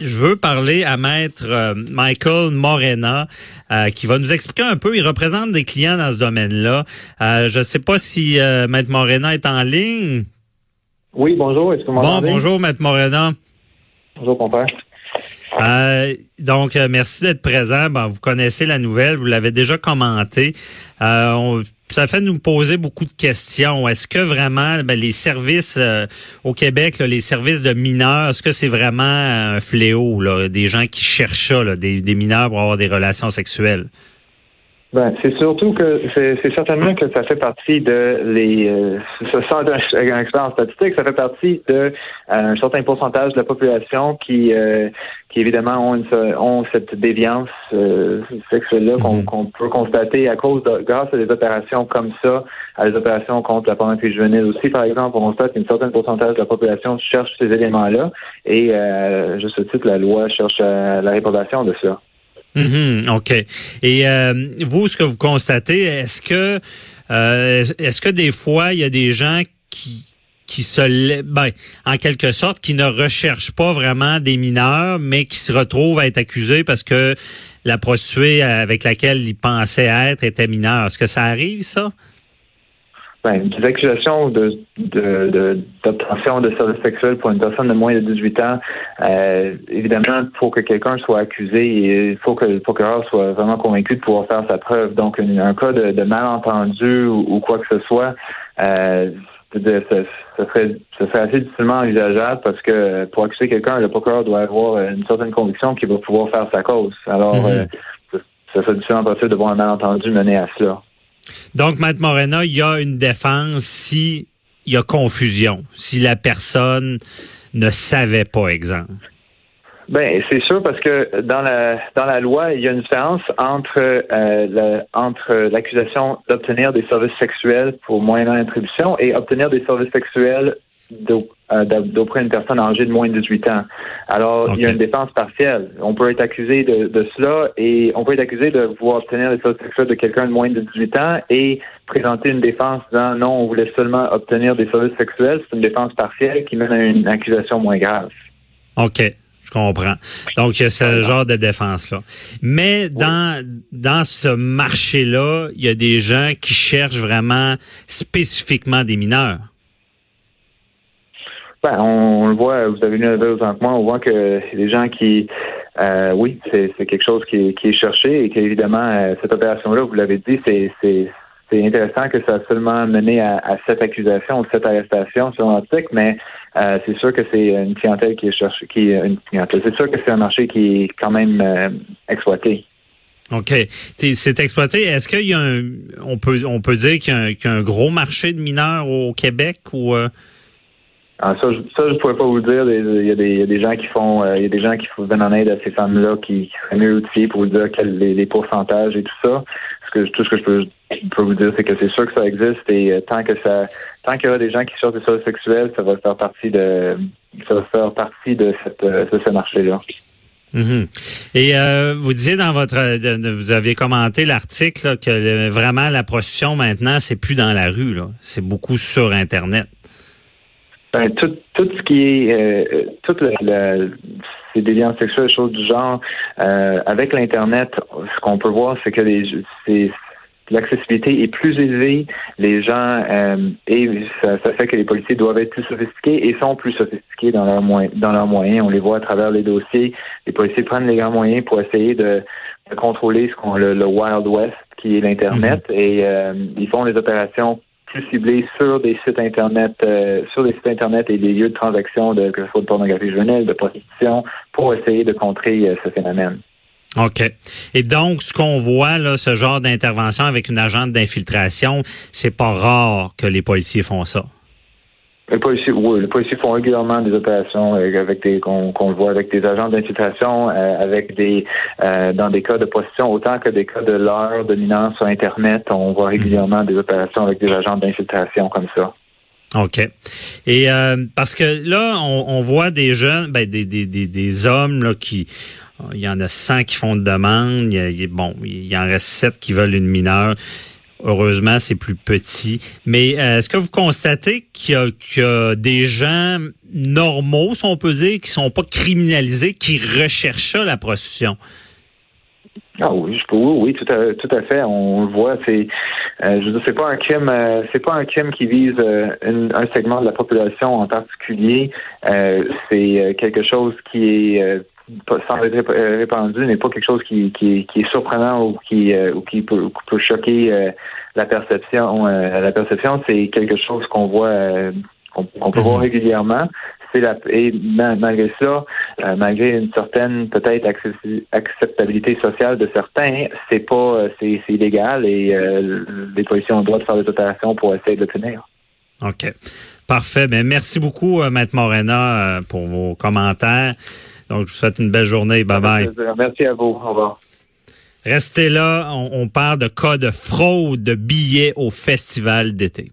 je veux parler à maître euh, Michael Morena, euh, qui va nous expliquer un peu. Il représente des clients dans ce domaine-là. Euh, je ne sais pas si maître Morena est en ligne. Oui, bonjour. Est-ce que vous Bon, bonjour, maître Morena. Bonjour, compère. Euh, donc, merci d'être présent. vous connaissez la nouvelle, vous l'avez déjà commenté. Euh, ça fait nous poser beaucoup de questions. Est-ce que vraiment ben, les services euh, au Québec, les services de mineurs, est-ce que c'est vraiment un fléau, là, des gens qui cherchent ça, des, des mineurs pour avoir des relations sexuelles? Ben, c'est surtout que c'est certainement que ça fait partie de les euh, ce sort d'un expérience statistique, ça fait partie de euh, un certain pourcentage de la population qui euh, qui évidemment ont, une, ont cette déviance sexuelle-là mhm. qu'on peut constater à cause de grâce à des opérations comme ça, à des opérations contre la pornographie juvénile aussi, par exemple, on constate qu'une certaine pourcentage de la population cherche ces éléments-là et juste ce titre, la loi cherche la réprobation de cela. Mhm, OK. Et euh, vous, ce que vous constatez, est-ce que euh, est-ce que des fois, il y a des gens qui qui se ben, en quelque sorte qui ne recherchent pas vraiment des mineurs mais qui se retrouvent à être accusés parce que la prostituée avec laquelle ils pensaient être était mineure. Est-ce que ça arrive ça? Ben, des accusations de, d'obtention de, services sexuels pour une personne de moins de 18 ans, euh, évidemment, il faut que quelqu'un soit accusé et il faut que le procureur soit vraiment convaincu de pouvoir faire sa preuve. Donc, un, cas de, malentendu ou, quoi que ce soit, euh, ce, serait, ce serait assez difficilement envisageable parce que pour accuser quelqu'un, le procureur doit avoir une certaine conviction qu'il va pouvoir faire sa cause. Alors, mm-hmm. euh, ce serait difficilement possible de voir un malentendu mener à cela. Donc, Maître Morena, il y a une défense si il y a confusion, si la personne ne savait pas, exemple. Ben, c'est sûr parce que dans la dans la loi, il y a une différence entre euh, entre l'accusation d'obtenir des services sexuels pour moyennant attribution et obtenir des services sexuels euh, d'auprès d'une personne âgée de moins de 18 ans. Alors, il y a une défense partielle. On peut être accusé de, de, cela et on peut être accusé de vouloir obtenir des services sexuels de quelqu'un de moins de 18 ans et présenter une défense disant non, on voulait seulement obtenir des services sexuels. C'est une défense partielle qui mène à une accusation moins grave. OK. Je comprends. Donc, il y a ce genre de défense-là. Mais dans, dans ce marché-là, il y a des gens qui cherchent vraiment spécifiquement des mineurs. Ben, on, le voit, vous avez vu un moi, on voit que les gens qui, euh, oui, c'est quelque chose qui, qui, est cherché et qu'évidemment, euh, cette opération-là, vous l'avez dit, c'est c'est intéressant que ça a seulement mené à, à cette accusation ou cette arrestation sur l'article, mais euh, c'est sûr que c'est une clientèle qui est cherchée, qui une clientèle. C'est sûr que c'est un marché qui est quand même euh, exploité. OK. C'est exploité. Est-ce qu'il y a un, on peut, on peut dire qu'il y, a un gros marché de mineurs au Québec ou euh? Ah, ça, je, je pourrais pas vous dire. Il y a des, il y a des gens qui font, il y a des gens qui viennent en aide à ces femmes-là qui, qui seraient mieux outillés pour vous dire quels les, les pourcentages et tout ça. Que, tout ce que je peux, peux vous dire, c'est que c'est sûr que ça existe et euh, tant que ça, tant qu'il y aura des gens qui cherchent des choses sexuelles, ça va faire partie de, ça va faire partie de cette, euh, de ce marché-là. Mm-hmm. Et euh, vous disiez dans votre, vous aviez commenté l'article que vraiment la prostitution maintenant c'est plus dans la rue là, c'est beaucoup sur internet. Ben, tout, tout ce qui est euh, toute la, ces déviances sexuelles, choses du genre, euh, avec l'internet, ce qu'on peut voir, c'est que les c'est l'accessibilité est plus élevée, les gens euh, et ça, fait que les policiers doivent être plus sophistiqués et sont plus sophistiqués dans leurs moyens dans leurs moyens. On les voit à travers les dossiers. Les policiers prennent les grands moyens pour essayer de, contrôler ce qu'on le, le Wild West qui est l'internet mm-hmm. et euh, ils font des opérations sur des sites internet, euh, sur des sites internet et des lieux de transaction de que soit de pornographie juvénile, de prostitution, pour essayer de contrer euh, ce phénomène. OK. Et donc, ce qu'on voit, là, ce genre d'intervention avec une agente d'infiltration, c'est pas rare que les policiers font ça. Les policiers, oui, les policiers font régulièrement des opérations euh, avec des qu'on voit avec des agents d'infiltration, euh, avec des euh, dans des cas de position autant que des cas de l'heure dominance sur Internet, on voit régulièrement des opérations avec des agents d'infiltration comme ça. OK. Et parce que là, on, voit des jeunes, ben, des, des, des, des hommes là, qui il y en a 100 qui font de demande, il y a, bon, il y en reste 7 qui veulent une mineure Heureusement, c'est plus petit. Mais euh, est-ce que vous constatez qu'il y, a des gens normaux, si on peut dire, qui sont pas criminalisés, qui recherchent la prostitution? Ah oui, je peux, oui, tout à, tout à fait. On le voit. C'est, euh, je veux c'est pas un crime, euh, c'est pas un crime qui vise un segment de la population en particulier. c'est quelque chose qui est sans être répandu n'est pas quelque chose qui, qui, qui, est surprenant ou qui, euh, ou qui peut, peut choquer euh, la perception. Euh, la perception, c'est quelque chose qu'on voit, qu'on peut voir mhm. régulièrement. C'est la, et malgré ça, malgré une certaine peut-être acceptabilité sociale de certains, c'est pas, c'est illégal et les policiers ont le droit de faire des dotations pour essayer de le tenir. OK. Parfait. Ben, merci beaucoup, Maître Morena, pour vos commentaires. Donc, je vous souhaite une belle journée. Bye bye. Merci à vous. Au revoir. Restez là. On, on parle de cas de fraude de billets au festival d'été.